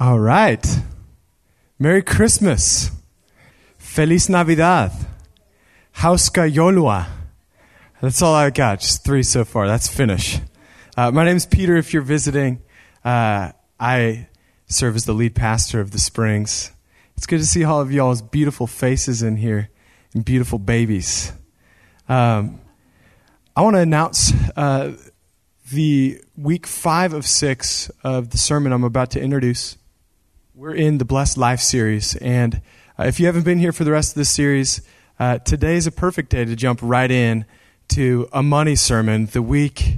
All right. Merry Christmas. Feliz Navidad. Hauska Yolua. That's all I got. Just three so far. That's Finnish. Uh, my name is Peter. If you're visiting, uh, I serve as the lead pastor of the Springs. It's good to see all of y'all's beautiful faces in here and beautiful babies. Um, I want to announce uh, the week five of six of the sermon I'm about to introduce. We're in the Blessed Life series, and uh, if you haven't been here for the rest of this series, uh, today is a perfect day to jump right in to a money sermon the week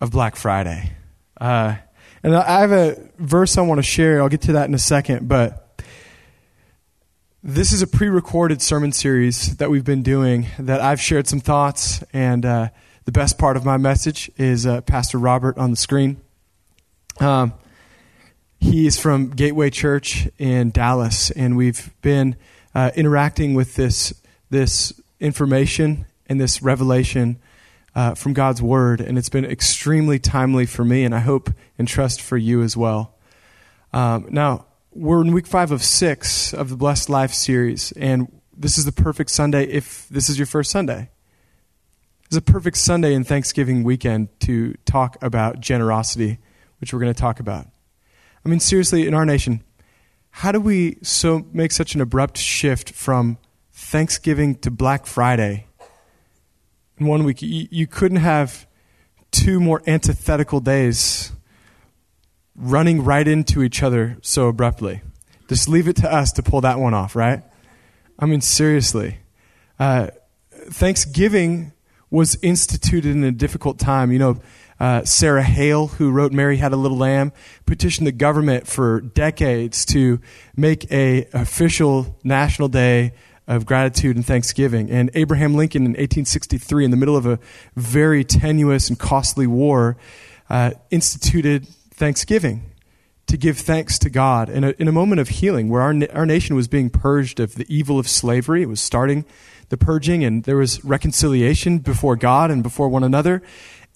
of Black Friday. Uh, and I have a verse I want to share. I'll get to that in a second, but this is a pre recorded sermon series that we've been doing that I've shared some thoughts, and uh, the best part of my message is uh, Pastor Robert on the screen. Um, he is from Gateway Church in Dallas, and we've been uh, interacting with this, this information and this revelation uh, from God's Word, and it's been extremely timely for me, and I hope and trust for you as well. Um, now, we're in week five of six of the Blessed Life series, and this is the perfect Sunday if this is your first Sunday. It's a perfect Sunday and Thanksgiving weekend to talk about generosity, which we're going to talk about. I mean, seriously, in our nation, how do we so make such an abrupt shift from Thanksgiving to Black Friday in one week? You, you couldn't have two more antithetical days running right into each other so abruptly. Just leave it to us to pull that one off, right? I mean, seriously. Uh, Thanksgiving was instituted in a difficult time. You know, uh, Sarah Hale, who wrote Mary Had a Little Lamb, petitioned the government for decades to make a official national day of gratitude and thanksgiving. And Abraham Lincoln in 1863, in the middle of a very tenuous and costly war, uh, instituted Thanksgiving to give thanks to God in a, in a moment of healing where our, our nation was being purged of the evil of slavery. It was starting the purging, and there was reconciliation before God and before one another.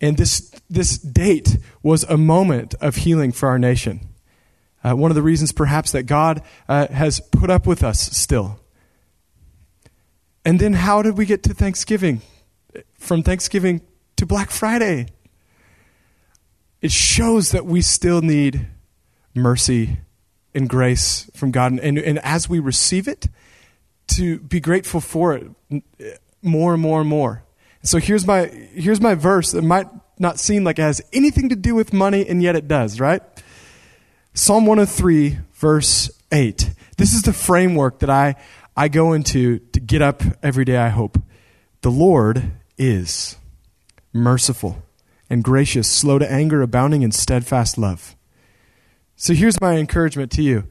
And this, this date was a moment of healing for our nation. Uh, one of the reasons, perhaps, that God uh, has put up with us still. And then, how did we get to Thanksgiving? From Thanksgiving to Black Friday. It shows that we still need mercy and grace from God. And, and as we receive it, to be grateful for it more and more and more. So here's my, here's my verse that might not seem like it has anything to do with money, and yet it does, right? Psalm 103, verse 8. This is the framework that I, I go into to get up every day, I hope. The Lord is merciful and gracious, slow to anger, abounding in steadfast love. So here's my encouragement to you.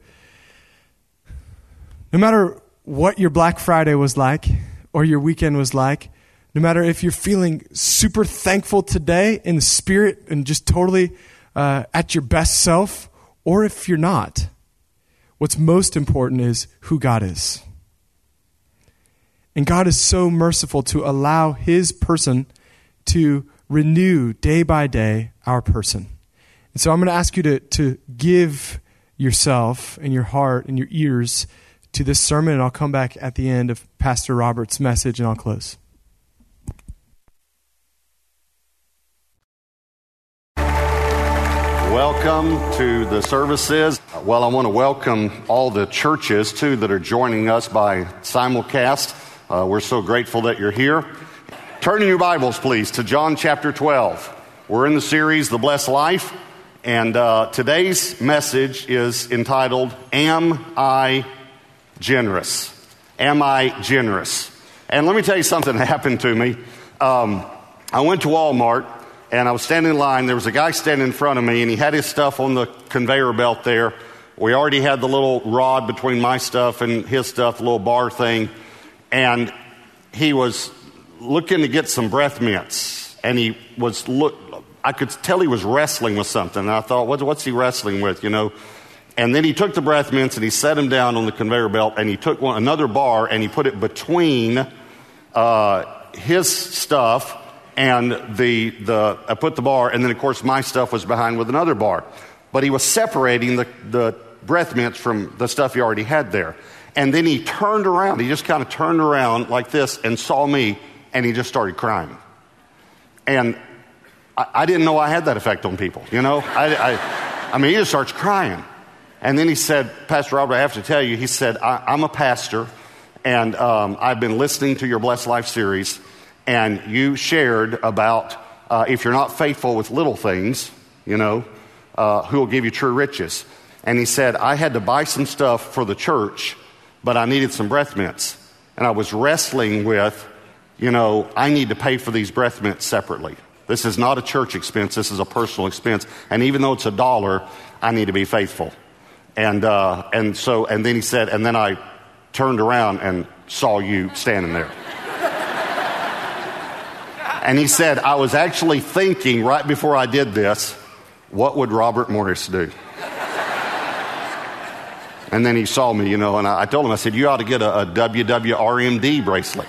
No matter what your Black Friday was like or your weekend was like, no matter if you're feeling super thankful today in the spirit and just totally uh, at your best self, or if you're not, what's most important is who God is. And God is so merciful to allow His person to renew day by day our person. And so I'm going to ask you to, to give yourself and your heart and your ears to this sermon, and I'll come back at the end of Pastor Robert's message and I'll close. Welcome to the services. Well, I want to welcome all the churches too that are joining us by simulcast. Uh, we're so grateful that you're here. Turn in your Bibles, please, to John chapter 12. We're in the series, The Blessed Life, and uh, today's message is entitled, Am I Generous? Am I Generous? And let me tell you something that happened to me. Um, I went to Walmart and I was standing in line. There was a guy standing in front of me, and he had his stuff on the conveyor belt there. We already had the little rod between my stuff and his stuff, little bar thing. And he was looking to get some breath mints. And he was look. I could tell he was wrestling with something. And I thought, what, what's he wrestling with? You know. And then he took the breath mints and he set them down on the conveyor belt. And he took one, another bar and he put it between uh, his stuff and the, the, I put the bar, and then of course my stuff was behind with another bar. But he was separating the, the breath mints from the stuff he already had there. And then he turned around. He just kind of turned around like this and saw me, and he just started crying. And I, I didn't know I had that effect on people, you know? I, I, I mean, he just starts crying. And then he said, Pastor Robert, I have to tell you, he said, I, am a pastor, and um, I've been listening to your Blessed Life series, and you shared about uh, if you're not faithful with little things, you know, uh, who will give you true riches. And he said, I had to buy some stuff for the church, but I needed some breath mints. And I was wrestling with, you know, I need to pay for these breath mints separately. This is not a church expense, this is a personal expense. And even though it's a dollar, I need to be faithful. And, uh, and so, and then he said, and then I turned around and saw you standing there. And he said, I was actually thinking right before I did this, what would Robert Morris do? and then he saw me, you know, and I, I, told him, I said, you ought to get a, a WWRMD bracelet.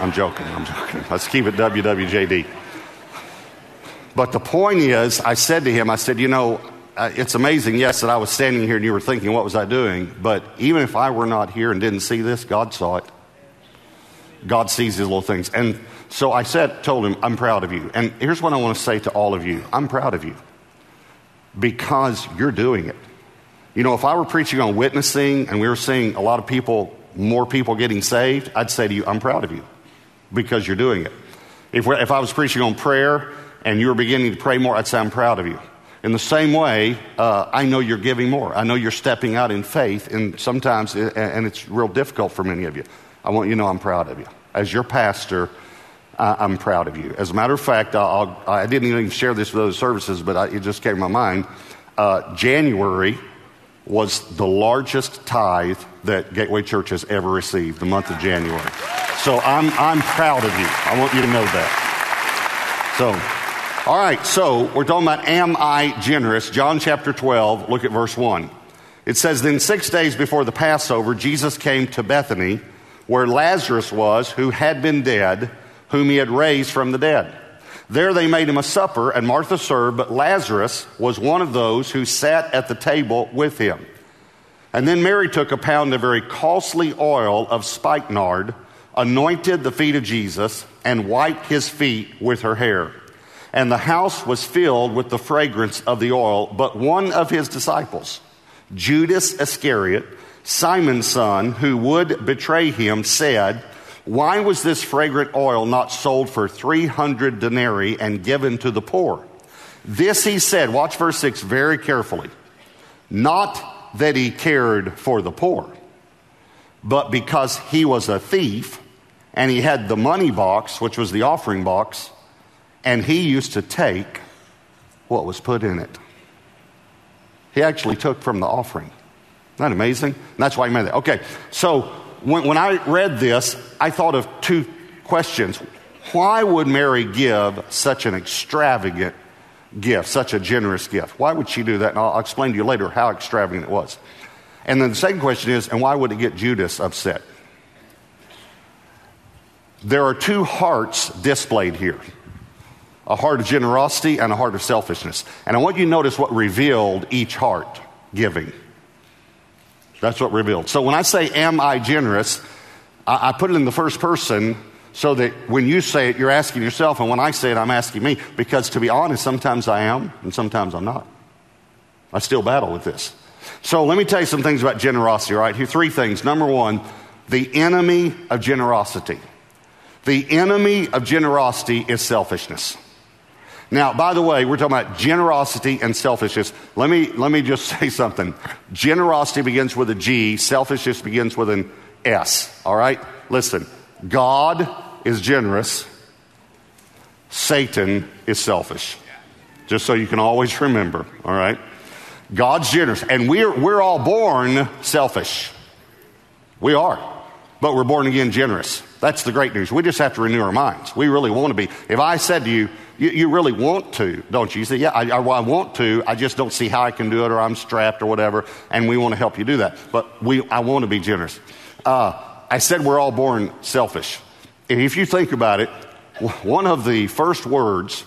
I'm joking, I'm joking. Let's keep it WWJD. But the point is, I said to him, I said, you know, it's amazing, yes, that I was standing here and you were thinking, what was I doing? But even if I were not here and didn't see this, God saw it. God sees these little things. And so I said, told him, I'm proud of you. And here's what I want to say to all of you I'm proud of you because you're doing it. You know, if I were preaching on witnessing and we were seeing a lot of people, more people getting saved, I'd say to you, I'm proud of you because you're doing it. If, if I was preaching on prayer and you were beginning to pray more, I'd say, I'm proud of you. In the same way, uh, I know you're giving more. I know you're stepping out in faith, and sometimes, and it's real difficult for many of you. I want you to know I'm proud of you. As your pastor, I'm proud of you. As a matter of fact, I'll, I did not even share this with other services, but I, it just came to my mind. Uh, January was the largest tithe that Gateway Church has ever received, the month of January. So I'm, I'm proud of you. I want you to know that. So, all right, so we're talking about Am I Generous? John chapter 12, look at verse 1. It says, Then six days before the Passover, Jesus came to Bethany, where Lazarus was, who had been dead, whom he had raised from the dead. There they made him a supper, and Martha served, but Lazarus was one of those who sat at the table with him. And then Mary took a pound of very costly oil of spikenard, anointed the feet of Jesus, and wiped his feet with her hair. And the house was filled with the fragrance of the oil, but one of his disciples, Judas Iscariot, Simon's son, who would betray him, said, why was this fragrant oil not sold for 300 denarii and given to the poor? This he said, watch verse 6 very carefully. Not that he cared for the poor, but because he was a thief and he had the money box, which was the offering box, and he used to take what was put in it. He actually took from the offering. Isn't that amazing? And that's why he made that. Okay, so when, when I read this, I thought of two questions. Why would Mary give such an extravagant gift, such a generous gift? Why would she do that? And I'll, I'll explain to you later how extravagant it was. And then the second question is, and why would it get Judas upset? There are two hearts displayed here a heart of generosity and a heart of selfishness. And I want you to notice what revealed each heart giving. That's what revealed. So when I say, Am I generous? I, I put it in the first person so that when you say it, you're asking yourself, and when I say it, I'm asking me. Because to be honest, sometimes I am, and sometimes I'm not. I still battle with this. So let me tell you some things about generosity, right? Here, three things. Number one, the enemy of generosity. The enemy of generosity is selfishness. Now, by the way, we're talking about generosity and selfishness. Let me, let me just say something. Generosity begins with a G, selfishness begins with an S. All right? Listen, God is generous, Satan is selfish. Just so you can always remember, all right? God's generous, and we're, we're all born selfish. We are, but we're born again generous. That's the great news. We just have to renew our minds. We really want to be. If I said to you, you, you really want to, don't you? You say, yeah, I, I, I, want to. I just don't see how I can do it or I'm strapped or whatever. And we want to help you do that. But we, I want to be generous. Uh, I said we're all born selfish. If you think about it, one of the first words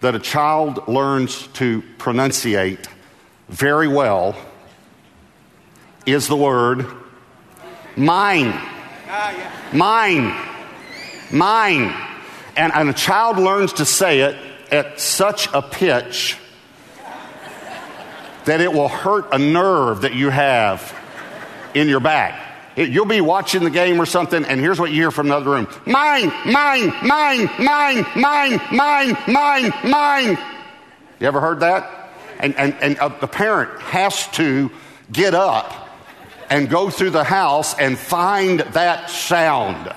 that a child learns to pronunciate very well is the word mine. Mine. Mine. And, and a child learns to say it at such a pitch that it will hurt a nerve that you have in your back. It, you'll be watching the game or something, and here's what you hear from another room Mine, mine, mine, mine, mine, mine, mine, mine. You ever heard that? And, and, and uh, the parent has to get up and go through the house and find that sound.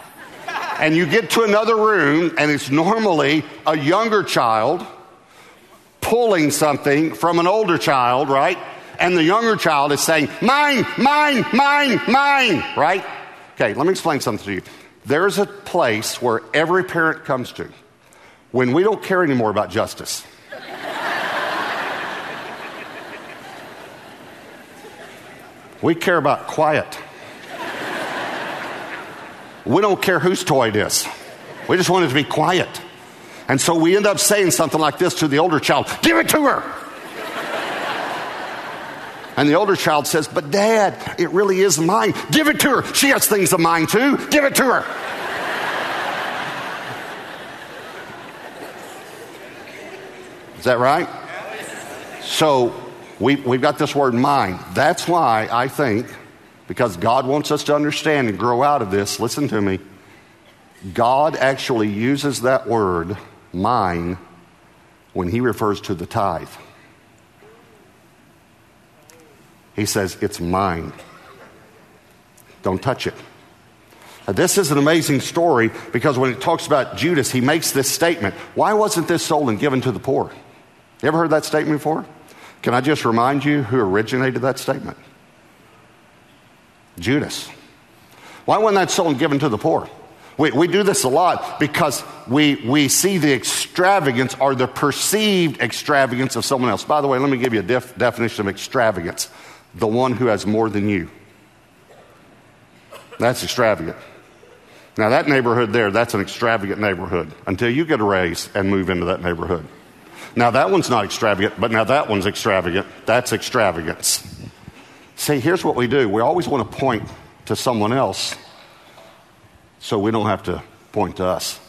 And you get to another room, and it's normally a younger child pulling something from an older child, right? And the younger child is saying, Mine, mine, mine, mine, right? Okay, let me explain something to you. There's a place where every parent comes to when we don't care anymore about justice. We care about quiet. We don't care whose toy it is. We just want it to be quiet. And so we end up saying something like this to the older child Give it to her! and the older child says, But dad, it really is mine. Give it to her. She has things of mine too. Give it to her. Is that right? So we, we've got this word mind. That's why I think, because God wants us to understand and grow out of this, listen to me. God actually uses that word, mine, when he refers to the tithe. He says, It's mine. Don't touch it. Now, this is an amazing story because when it talks about Judas, he makes this statement Why wasn't this sold and given to the poor? You ever heard that statement before? Can I just remind you who originated that statement? Judas. Why wasn't that sold and given to the poor? We, we do this a lot because we, we see the extravagance or the perceived extravagance of someone else. By the way, let me give you a def- definition of extravagance the one who has more than you. That's extravagant. Now, that neighborhood there, that's an extravagant neighborhood until you get a raise and move into that neighborhood. Now, that one's not extravagant, but now that one's extravagant. That's extravagance. See, here's what we do we always want to point to someone else so we don't have to point to us.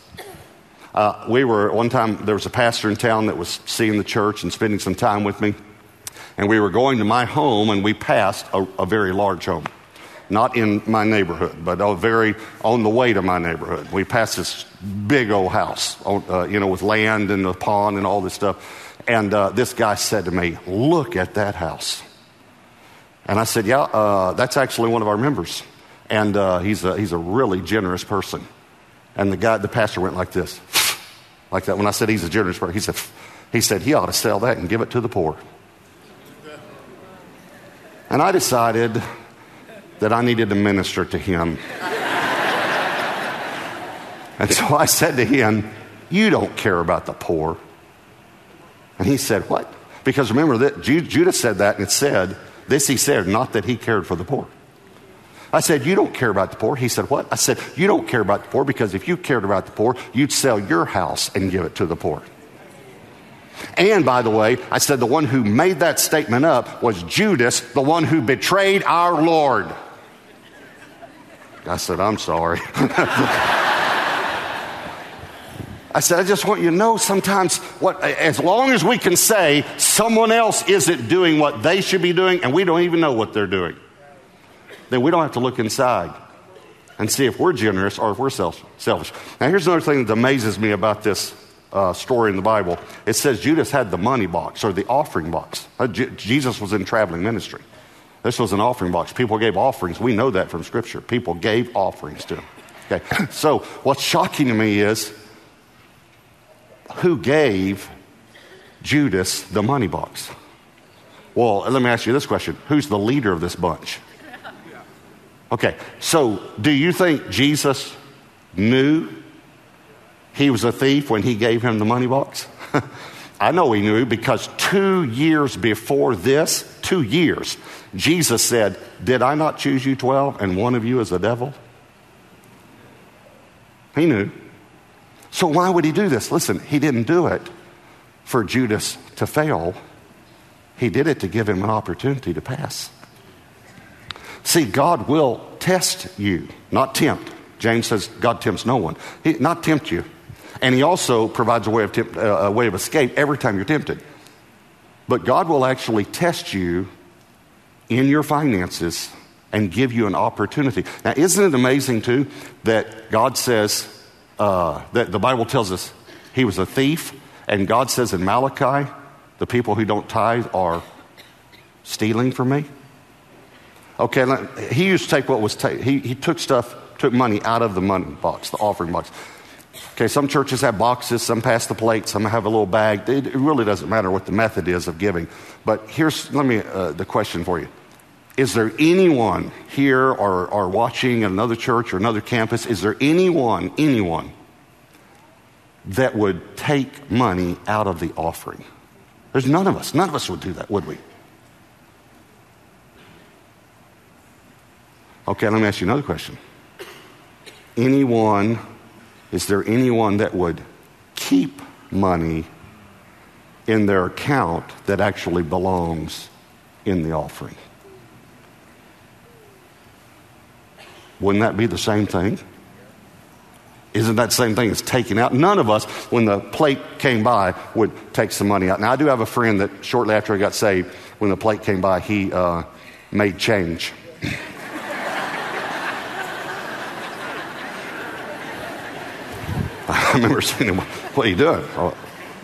Uh, we were, one time, there was a pastor in town that was seeing the church and spending some time with me. And we were going to my home, and we passed a, a very large home. Not in my neighborhood, but a very on the way to my neighborhood. We passed this big old house, uh, you know, with land and a pond and all this stuff. And uh, this guy said to me, Look at that house. And I said, Yeah, uh, that's actually one of our members. And uh, he's, a, he's a really generous person. And the guy, the pastor went like this, like that. When I said he's a generous person, he said, he said he ought to sell that and give it to the poor. And I decided that I needed to minister to him. and so I said to him, You don't care about the poor. And he said, What? Because remember that Judas said that, and it said, This he said, not that he cared for the poor. I said, You don't care about the poor. He said, What? I said, You don't care about the poor because if you cared about the poor, you'd sell your house and give it to the poor. And by the way, I said the one who made that statement up was Judas, the one who betrayed our Lord. I said, I'm sorry. I said, I just want you to know sometimes what, as long as we can say someone else isn't doing what they should be doing and we don't even know what they're doing, then we don't have to look inside and see if we're generous or if we're selfish. Now, here's another thing that amazes me about this uh, story in the Bible. It says Judas had the money box or the offering box. Uh, J- Jesus was in traveling ministry. This was an offering box. People gave offerings. We know that from Scripture. People gave offerings to him. Okay. So what's shocking to me is who gave Judas the money box? Well, let me ask you this question Who's the leader of this bunch? Okay, so do you think Jesus knew he was a thief when he gave him the money box? I know he knew because two years before this, two years, Jesus said, Did I not choose you 12 and one of you is a devil? He knew. So why would he do this? Listen, he didn't do it for Judas to fail. He did it to give him an opportunity to pass. See, God will test you, not tempt. James says God tempts no one. He, not tempt you. And he also provides a way, of tempt, uh, a way of escape every time you're tempted. But God will actually test you in your finances and give you an opportunity. Now, isn't it amazing, too, that God says, uh, that the Bible tells us he was a thief, and God says in Malachi, the people who don't tithe are stealing from me? Okay, he used to take what was, ta- he, he took stuff, took money out of the money box, the offering box. Okay, some churches have boxes, some pass the plate, some have a little bag. It really doesn't matter what the method is of giving. But here's let me uh, the question for you: Is there anyone here or, or watching at another church or another campus? Is there anyone, anyone that would take money out of the offering? There's none of us. None of us would do that, would we? Okay, let me ask you another question. Anyone is there anyone that would keep money in their account that actually belongs in the offering? Wouldn't that be the same thing? Isn't that the same thing as taking out? None of us, when the plate came by, would take some money out. Now, I do have a friend that shortly after I got saved, when the plate came by, he uh, made change. I remember saying him, What are you doing? Well,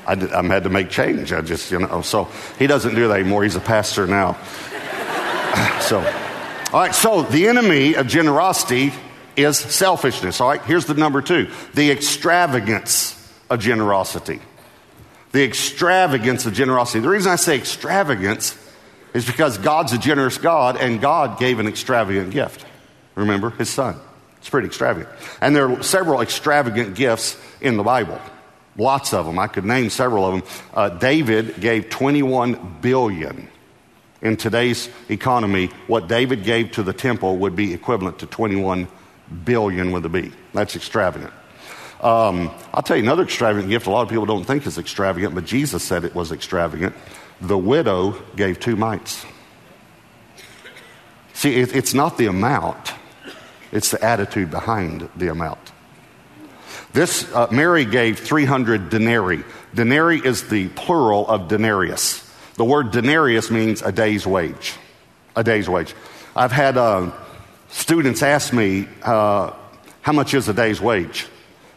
I, did, I had to make change. I just, you know, so he doesn't do that anymore. He's a pastor now. so, all right, so the enemy of generosity is selfishness. All right, here's the number two the extravagance of generosity. The extravagance of generosity. The reason I say extravagance is because God's a generous God and God gave an extravagant gift. Remember, his son. It's pretty extravagant. And there are several extravagant gifts in the Bible. Lots of them. I could name several of them. Uh, David gave 21 billion. In today's economy, what David gave to the temple would be equivalent to 21 billion with a B. That's extravagant. Um, I'll tell you another extravagant gift a lot of people don't think is extravagant, but Jesus said it was extravagant. The widow gave two mites. See, it, it's not the amount, it's the attitude behind the amount. This, uh, Mary gave 300 denarii. Denarii is the plural of denarius. The word denarius means a day's wage. A day's wage. I've had uh, students ask me, uh, how much is a day's wage?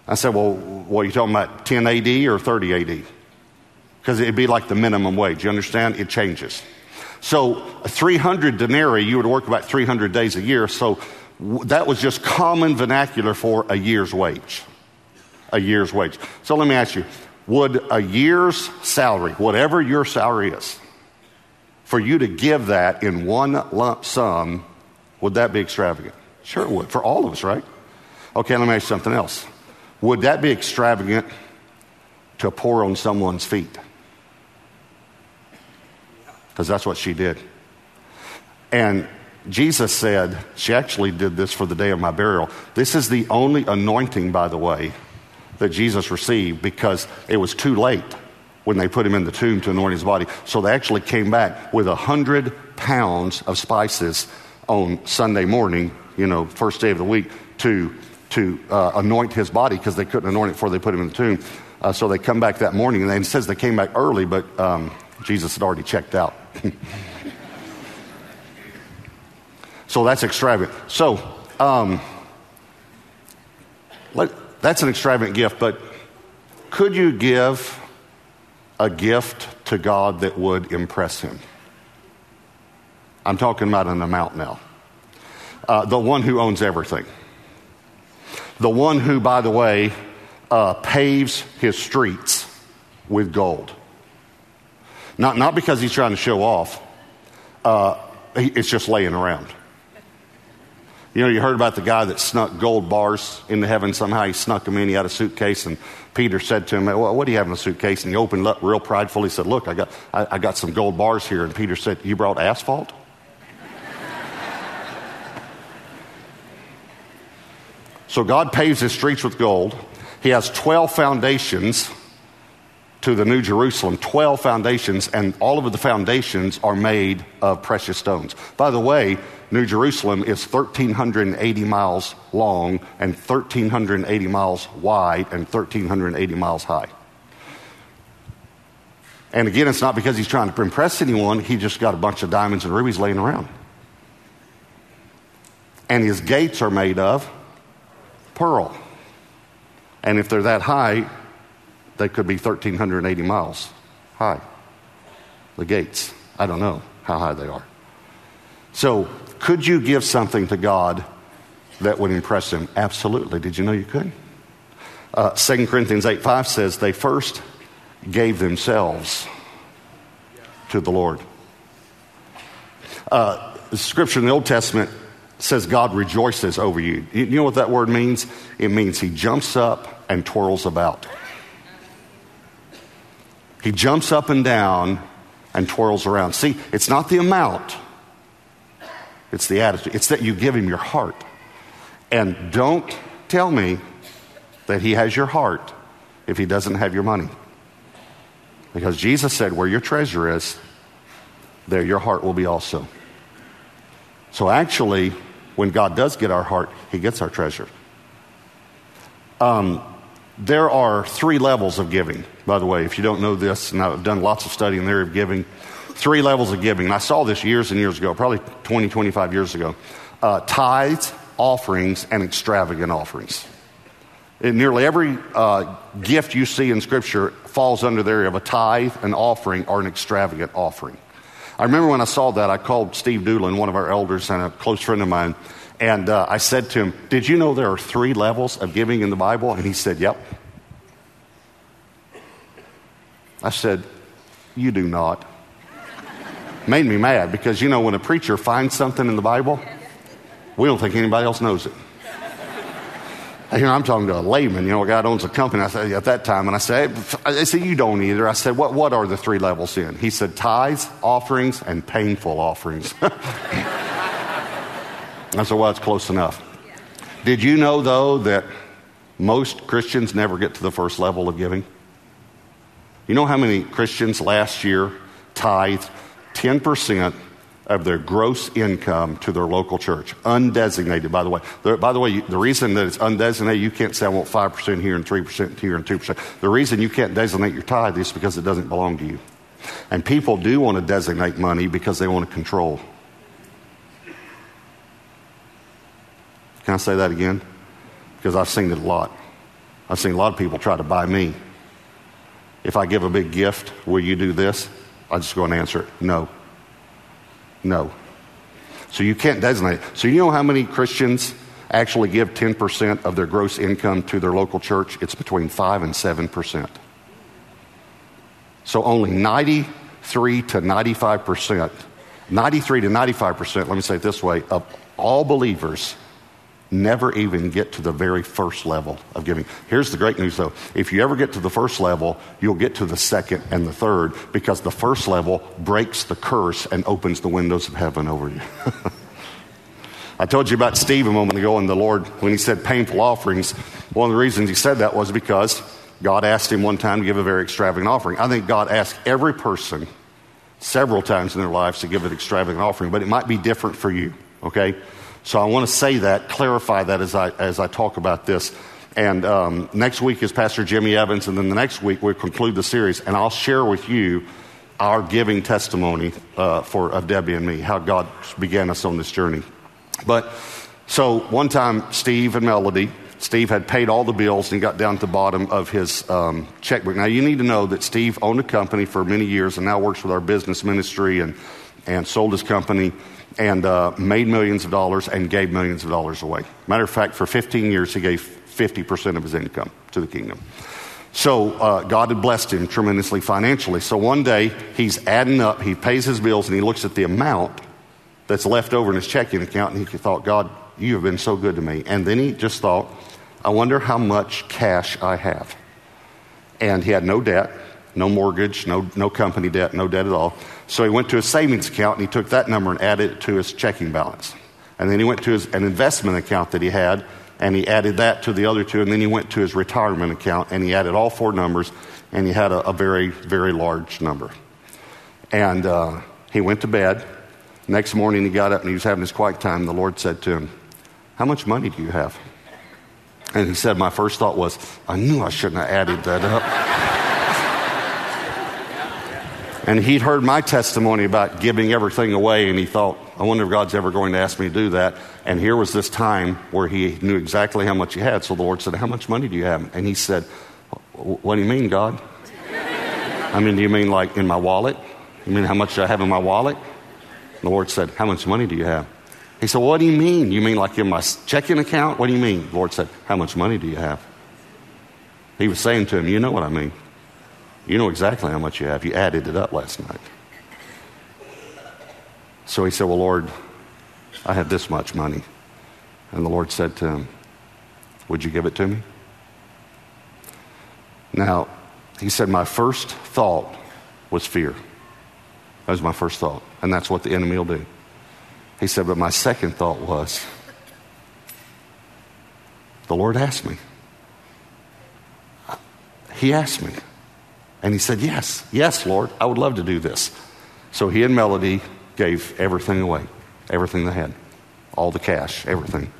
I said, well, what are you talking about, 10 AD or 30 AD? Because it'd be like the minimum wage. You understand? It changes. So 300 denarii, you would work about 300 days a year. So that was just common vernacular for a year's wage. A year's wage. So let me ask you would a year's salary, whatever your salary is, for you to give that in one lump sum, would that be extravagant? Sure, it would. For all of us, right? Okay, let me ask you something else. Would that be extravagant to pour on someone's feet? Because that's what she did. And Jesus said, she actually did this for the day of my burial. This is the only anointing, by the way, that Jesus received because it was too late when they put him in the tomb to anoint his body. So they actually came back with a hundred pounds of spices on Sunday morning, you know, first day of the week, to, to uh, anoint his body because they couldn't anoint it before they put him in the tomb. Uh, so they come back that morning, and it says they came back early, but um, Jesus had already checked out. So that's extravagant. So um, let, that's an extravagant gift, but could you give a gift to God that would impress Him? I'm talking about an amount now. Uh, the one who owns everything. The one who, by the way, uh, paves his streets with gold. Not, not because he's trying to show off, uh, it's just laying around. You know, you heard about the guy that snuck gold bars into heaven. Somehow he snuck them in. He had a suitcase, and Peter said to him, well, "What do you have in the suitcase?" And he opened up real prideful. He said, "Look, I got, I, I got some gold bars here." And Peter said, "You brought asphalt?" so God paves his streets with gold. He has twelve foundations to the New Jerusalem, 12 foundations, and all of the foundations are made of precious stones. By the way, New Jerusalem is 1,380 miles long and 1,380 miles wide and 1,380 miles high. And again, it's not because he's trying to impress anyone, he just got a bunch of diamonds and rubies laying around. And his gates are made of pearl. And if they're that high, they could be 1,380 miles high. The gates. I don't know how high they are. So, could you give something to God that would impress him? Absolutely. Did you know you could? Uh, 2 Corinthians 8 5 says, They first gave themselves to the Lord. Uh, scripture in the Old Testament says God rejoices over you. You know what that word means? It means he jumps up and twirls about. He jumps up and down and twirls around. See, it's not the amount, it's the attitude. It's that you give him your heart. And don't tell me that he has your heart if he doesn't have your money. Because Jesus said, Where your treasure is, there your heart will be also. So actually, when God does get our heart, he gets our treasure. Um, there are three levels of giving, by the way. If you don't know this, and I've done lots of study in the area of giving, three levels of giving. And I saw this years and years ago, probably 20, 25 years ago. Uh, tithes, offerings, and extravagant offerings. In nearly every uh, gift you see in Scripture falls under the area of a tithe, an offering, or an extravagant offering. I remember when I saw that, I called Steve Dulin, one of our elders and a close friend of mine, and uh, I said to him, Did you know there are three levels of giving in the Bible? And he said, Yep. I said, You do not. Made me mad because, you know, when a preacher finds something in the Bible, we don't think anybody else knows it. You know, I'm talking to a layman, you know, a guy that owns a company. I said at that time, and I said, I said, you don't either. I said, what, what are the three levels in? He said, tithes, offerings, and painful offerings. I said, well, it's close enough. Did you know, though, that most Christians never get to the first level of giving? You know how many Christians last year tithed 10% of their gross income to their local church? Undesignated, by the way. by the way, the reason that it's undesignated, you can't say, I want 5% here and 3% here and 2%. The reason you can't designate your tithe is because it doesn't belong to you. And people do want to designate money because they want to control. Can I say that again? Because I've seen it a lot. I've seen a lot of people try to buy me. If I give a big gift, will you do this? I just go and answer it no. No. So you can't designate. So you know how many Christians actually give 10% of their gross income to their local church? It's between 5 and 7%. So only 93 to 95%, 93 to 95%, let me say it this way, of all believers never even get to the very first level of giving. Here's the great news though. If you ever get to the first level, you'll get to the second and the third because the first level breaks the curse and opens the windows of heaven over you. I told you about Steve a moment ago and the Lord, when he said painful offerings, one of the reasons he said that was because God asked him one time to give a very extravagant offering. I think God asked every person several times in their lives to give an extravagant offering, but it might be different for you, okay? So I want to say that, clarify that as I, as I talk about this. And um, next week is Pastor Jimmy Evans, and then the next week we'll conclude the series, and I'll share with you our giving testimony uh, for of Debbie and me, how God began us on this journey. But so one time, Steve and Melody, Steve had paid all the bills and he got down to the bottom of his um, checkbook. Now you need to know that Steve owned a company for many years and now works with our business ministry and and sold his company and uh, made millions of dollars and gave millions of dollars away. Matter of fact, for 15 years, he gave 50% of his income to the kingdom. So uh, God had blessed him tremendously financially. So one day, he's adding up, he pays his bills, and he looks at the amount that's left over in his checking account, and he thought, God, you have been so good to me. And then he just thought, I wonder how much cash I have. And he had no debt, no mortgage, no, no company debt, no debt at all. So he went to his savings account and he took that number and added it to his checking balance. And then he went to his, an investment account that he had and he added that to the other two. And then he went to his retirement account and he added all four numbers and he had a, a very, very large number. And uh, he went to bed. Next morning, he got up and he was having his quiet time. The Lord said to him, How much money do you have? And he said, My first thought was, I knew I shouldn't have added that up. And he'd heard my testimony about giving everything away, and he thought, I wonder if God's ever going to ask me to do that. And here was this time where he knew exactly how much he had. So the Lord said, How much money do you have? And he said, What do you mean, God? I mean, do you mean like in my wallet? You mean how much do I have in my wallet? The Lord said, How much money do you have? He said, What do you mean? You mean like in my checking account? What do you mean? The Lord said, How much money do you have? He was saying to him, You know what I mean. You know exactly how much you have. You added it up last night. So he said, Well, Lord, I have this much money. And the Lord said to him, Would you give it to me? Now, he said, My first thought was fear. That was my first thought. And that's what the enemy will do. He said, But my second thought was, the Lord asked me. He asked me. And he said, Yes, yes, Lord, I would love to do this. So he and Melody gave everything away, everything they had, all the cash, everything.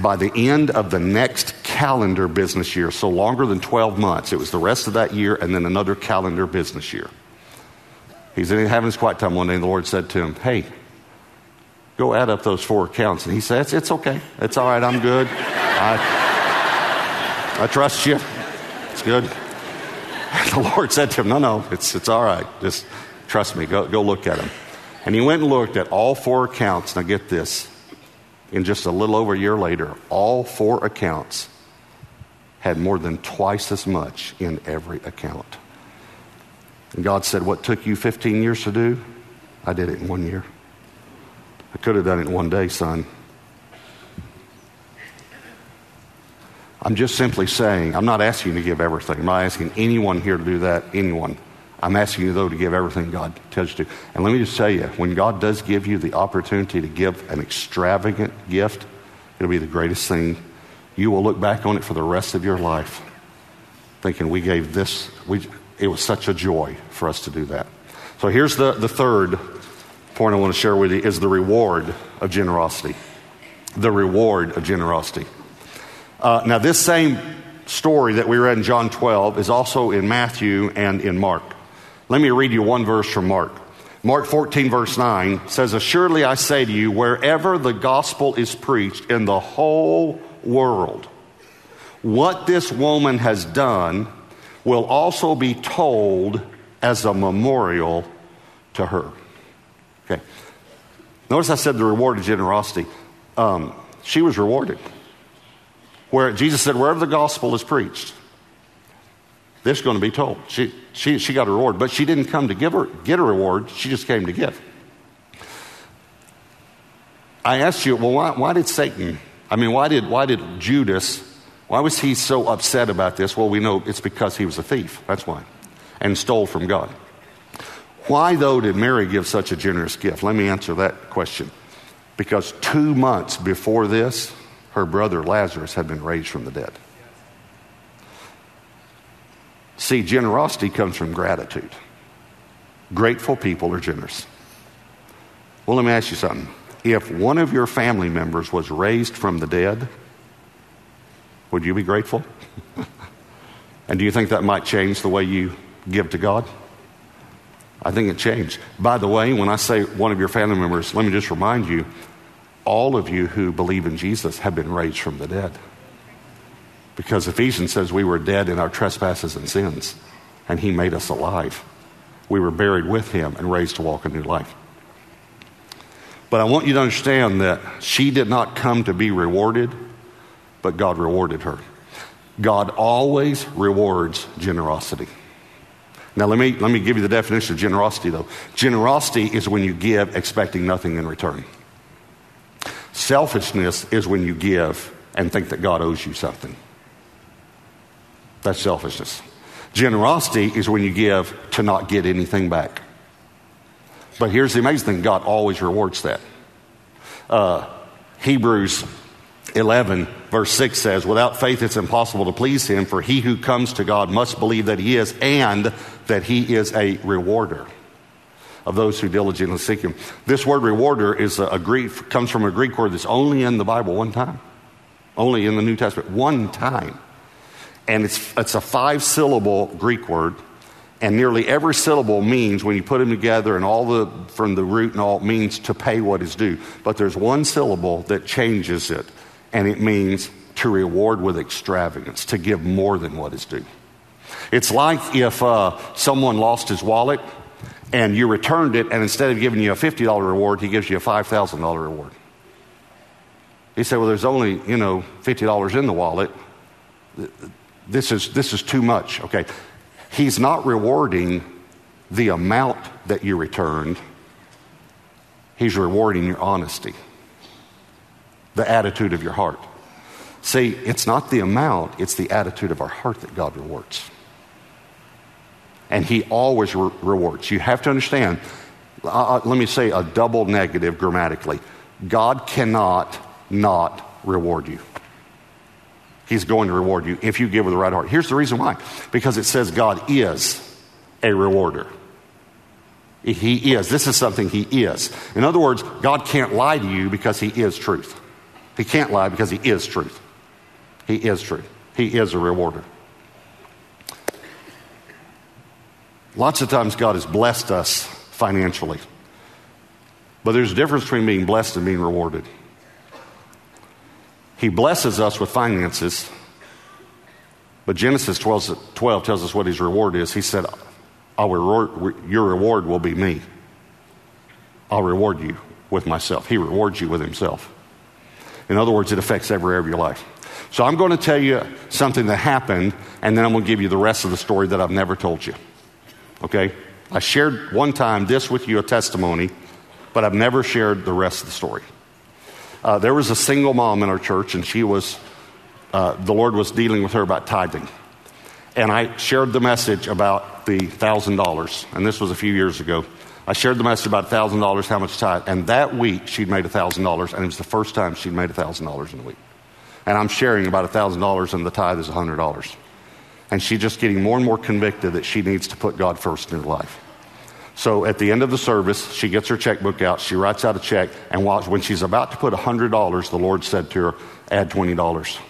By the end of the next calendar business year, so longer than 12 months, it was the rest of that year and then another calendar business year. He's having his quiet time one day, and the Lord said to him, Hey, go add up those four accounts. And he It's, it's okay. It's all right. I'm good. I, I trust you. It's good. And the Lord said to him, No, no, it's, it's all right. Just trust me. Go, go look at them. And he went and looked at all four accounts. Now, get this. In just a little over a year later, all four accounts had more than twice as much in every account. And God said, What took you 15 years to do? I did it in one year. I could have done it in one day, son. I'm just simply saying, I'm not asking you to give everything. I'm not asking anyone here to do that, anyone. I'm asking you, though, to give everything God tells you to. And let me just tell you, when God does give you the opportunity to give an extravagant gift, it'll be the greatest thing. You will look back on it for the rest of your life thinking, we gave this, we, it was such a joy for us to do that. So here's the, the third point I want to share with you is the reward of generosity. The reward of generosity. Uh, now, this same story that we read in John 12 is also in Matthew and in Mark. Let me read you one verse from Mark. Mark 14, verse 9 says, Assuredly I say to you, wherever the gospel is preached in the whole world, what this woman has done will also be told as a memorial to her. Okay. Notice I said the reward of generosity. Um, she was rewarded. Where Jesus said, wherever the gospel is preached, this is going to be told. She, she, she got a reward, but she didn't come to give her, get a reward. She just came to give. I asked you, well, why, why did Satan, I mean, why did, why did Judas, why was he so upset about this? Well, we know it's because he was a thief. That's why. And stole from God. Why, though, did Mary give such a generous gift? Let me answer that question. Because two months before this, her brother Lazarus had been raised from the dead. See, generosity comes from gratitude. Grateful people are generous. Well, let me ask you something. If one of your family members was raised from the dead, would you be grateful? and do you think that might change the way you give to God? I think it changed. By the way, when I say one of your family members, let me just remind you all of you who believe in Jesus have been raised from the dead. Because Ephesians says we were dead in our trespasses and sins, and He made us alive. We were buried with Him and raised to walk a new life. But I want you to understand that she did not come to be rewarded, but God rewarded her. God always rewards generosity. Now, let me, let me give you the definition of generosity, though. Generosity is when you give expecting nothing in return. Selfishness is when you give and think that God owes you something. That's selfishness. Generosity is when you give to not get anything back. But here's the amazing thing God always rewards that. Uh, Hebrews 11, verse 6 says, Without faith it's impossible to please him, for he who comes to God must believe that he is and that he is a rewarder of those who diligently seek him. This word rewarder is a, a Greek, comes from a Greek word that's only in the Bible one time, only in the New Testament, one time. And it's, it's a five syllable Greek word. And nearly every syllable means, when you put them together, and all the, from the root and all, means to pay what is due. But there's one syllable that changes it, and it means to reward with extravagance, to give more than what is due. It's like if uh, someone lost his wallet and you returned it, and instead of giving you a $50 reward, he gives you a $5,000 reward. He said, Well, there's only, you know, $50 in the wallet. This is, this is too much. Okay. He's not rewarding the amount that you returned, he's rewarding your honesty, the attitude of your heart. See, it's not the amount, it's the attitude of our heart that God rewards and he always re- rewards. You have to understand, uh, uh, let me say a double negative grammatically God cannot not reward you. He's going to reward you if you give with the right heart. Here's the reason why because it says God is a rewarder. He is. This is something He is. In other words, God can't lie to you because He is truth. He can't lie because He is truth. He is truth. He is a rewarder. Lots of times God has blessed us financially. But there's a difference between being blessed and being rewarded. He blesses us with finances, but Genesis 12, 12 tells us what his reward is. He said, reward, Your reward will be me. I'll reward you with myself. He rewards you with himself. In other words, it affects every area of your life. So I'm going to tell you something that happened, and then I'm going to give you the rest of the story that I've never told you. Okay? I shared one time this with you, a testimony, but I've never shared the rest of the story. Uh, there was a single mom in our church, and she was, uh, the Lord was dealing with her about tithing. And I shared the message about the $1,000, and this was a few years ago. I shared the message about $1,000, how much tithe. And that week, she'd made $1,000, and it was the first time she'd made $1,000 in a week. And I'm sharing about $1,000, and the tithe is $100 and she's just getting more and more convicted that she needs to put God first in her life. So at the end of the service, she gets her checkbook out, she writes out a check, and when she's about to put $100, the Lord said to her, Add $20.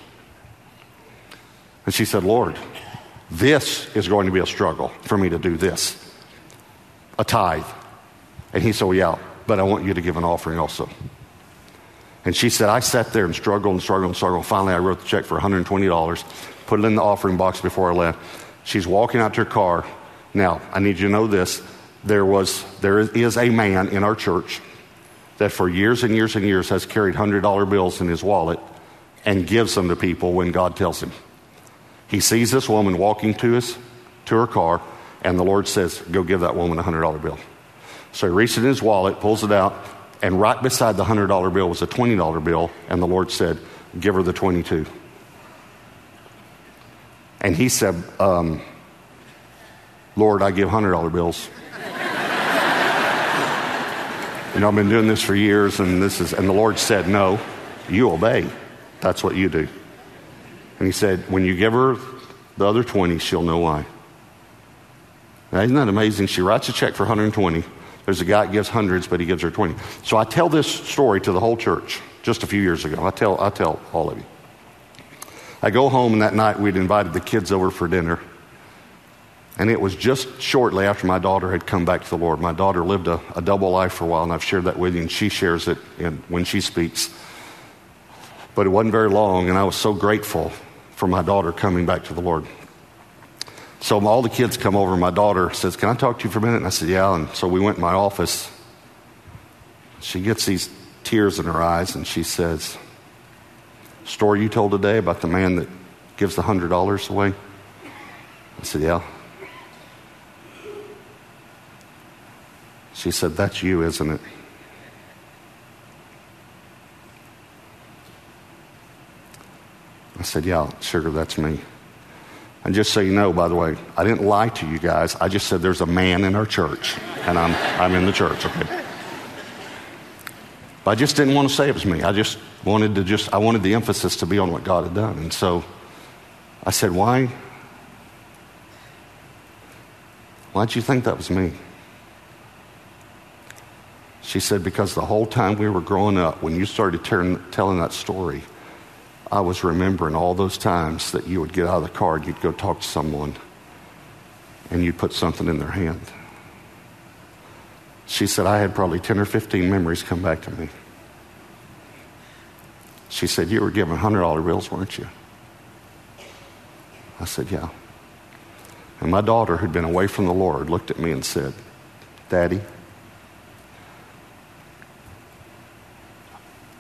And she said, Lord, this is going to be a struggle for me to do this a tithe. And he said, well, Yeah, but I want you to give an offering also. And she said, I sat there and struggled and struggled and struggled. Finally, I wrote the check for $120 put it in the offering box before I left. She's walking out to her car. Now, I need you to know this. There, was, there is a man in our church that for years and years and years has carried $100 bills in his wallet and gives them to people when God tells him. He sees this woman walking to us, to her car, and the Lord says, Go give that woman a $100 bill. So he reaches in his wallet, pulls it out, and right beside the $100 bill was a $20 bill, and the Lord said, Give her the 22. And he said, um, Lord, I give $100 bills. you know, I've been doing this for years, and this is, and the Lord said, No, you obey. That's what you do. And he said, When you give her the other 20, she'll know why. Now, isn't that amazing? She writes a check for 120. There's a guy that gives hundreds, but he gives her 20. So I tell this story to the whole church just a few years ago. I tell, I tell all of you. I go home, and that night we'd invited the kids over for dinner. And it was just shortly after my daughter had come back to the Lord. My daughter lived a, a double life for a while, and I've shared that with you, and she shares it in, when she speaks. But it wasn't very long, and I was so grateful for my daughter coming back to the Lord. So all the kids come over, my daughter says, Can I talk to you for a minute? And I said, Yeah. And so we went in my office. She gets these tears in her eyes, and she says, story you told today about the man that gives the hundred dollars away? I said, Yeah. She said, That's you, isn't it? I said, Yeah, sugar, that's me. And just so you know, by the way, I didn't lie to you guys. I just said there's a man in our church, and I'm, I'm in the church, okay? But I just didn't want to say it was me. I just wanted to just, I wanted the emphasis to be on what God had done. And so I said, Why? Why'd you think that was me? She said, Because the whole time we were growing up, when you started telling that story, I was remembering all those times that you would get out of the car and you'd go talk to someone and you'd put something in their hand. She said, I had probably 10 or 15 memories come back to me. She said, You were given $100 bills, weren't you? I said, Yeah. And my daughter, who'd been away from the Lord, looked at me and said, Daddy,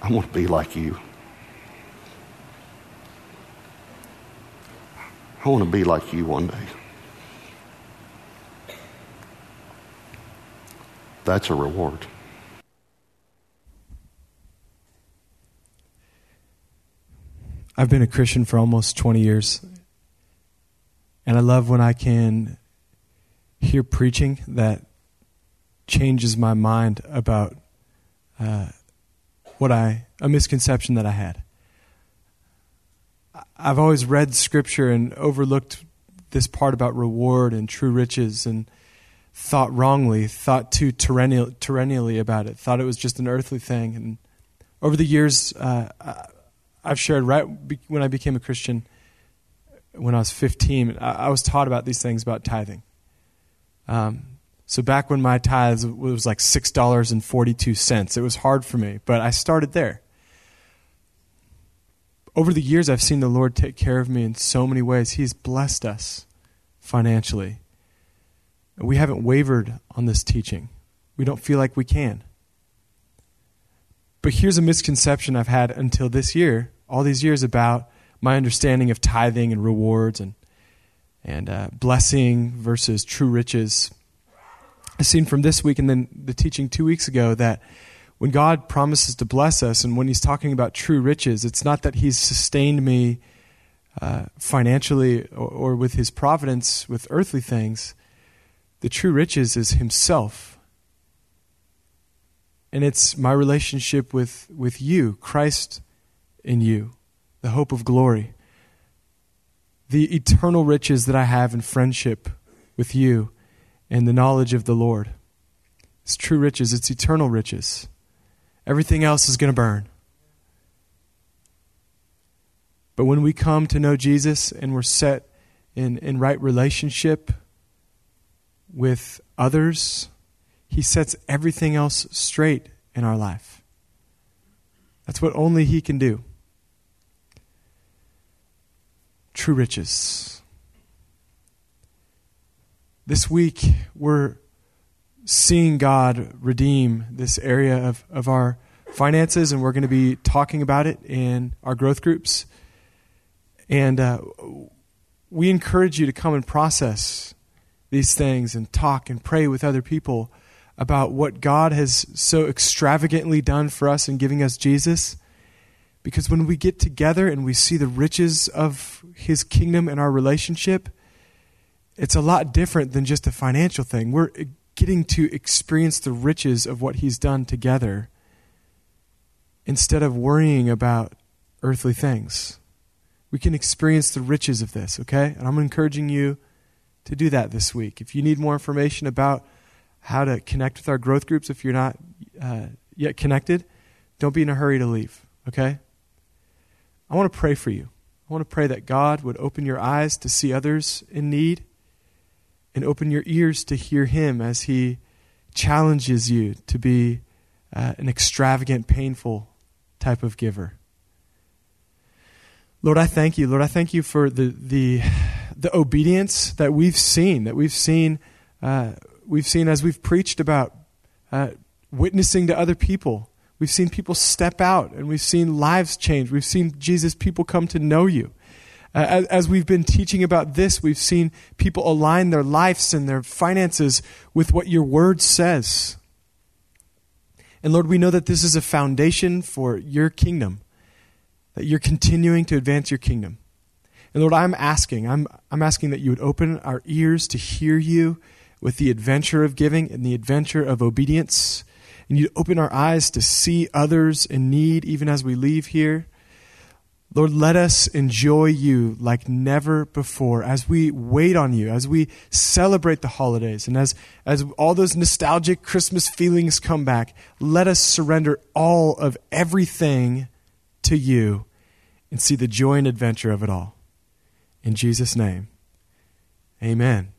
I want to be like you. I want to be like you one day. That's a reward. I've been a Christian for almost 20 years. And I love when I can hear preaching that changes my mind about uh, what I, a misconception that I had. I've always read scripture and overlooked this part about reward and true riches and thought wrongly, thought too tyrannial, about it, thought it was just an earthly thing. And over the years, uh, I've shared right when I became a Christian, when I was 15, I, was taught about these things about tithing. Um, so back when my tithes was like six dollars and forty-two cents, it was hard for me, but I started there. Over the years, I've seen the Lord take care of me in so many ways. He's blessed us financially. We haven't wavered on this teaching. We don't feel like we can. But here's a misconception I've had until this year, all these years, about my understanding of tithing and rewards and, and uh, blessing versus true riches. I've seen from this week and then the teaching two weeks ago that when God promises to bless us and when He's talking about true riches, it's not that He's sustained me uh, financially or, or with His providence with earthly things the true riches is Himself. And it's my relationship with, with you, Christ in you, the hope of glory. The eternal riches that I have in friendship with you and the knowledge of the Lord. It's true riches, it's eternal riches. Everything else is going to burn. But when we come to know Jesus and we're set in, in right relationship, with others, He sets everything else straight in our life. That's what only He can do. True riches. This week, we're seeing God redeem this area of, of our finances, and we're going to be talking about it in our growth groups. And uh, we encourage you to come and process these things and talk and pray with other people about what God has so extravagantly done for us in giving us Jesus. Because when we get together and we see the riches of His kingdom and our relationship, it's a lot different than just a financial thing. We're getting to experience the riches of what He's done together instead of worrying about earthly things. We can experience the riches of this, okay? And I'm encouraging you to do that this week. If you need more information about how to connect with our growth groups, if you're not uh, yet connected, don't be in a hurry to leave, okay? I want to pray for you. I want to pray that God would open your eyes to see others in need and open your ears to hear Him as He challenges you to be uh, an extravagant, painful type of giver. Lord, I thank you. Lord, I thank you for the, the the obedience that we've seen, that we've seen, uh, we've seen as we've preached about uh, witnessing to other people. We've seen people step out and we've seen lives change. We've seen Jesus, people come to know you. As, as, we've been teaching about this, we've seen people align their lives and their finances with what your word says. And Lord, we know that this is a foundation for your kingdom, that you're continuing to advance your kingdom. And Lord, I'm asking, I'm, I'm asking that you would open our ears to hear you with the adventure of giving and the adventure of obedience. and you'd open our eyes to see others in need even as we leave here. Lord, let us enjoy you like never before as we wait on you, as we celebrate the holidays, and as, as all those nostalgic Christmas feelings come back. Let us surrender all of everything to you and see the joy and adventure of it all. In Jesus' name, amen.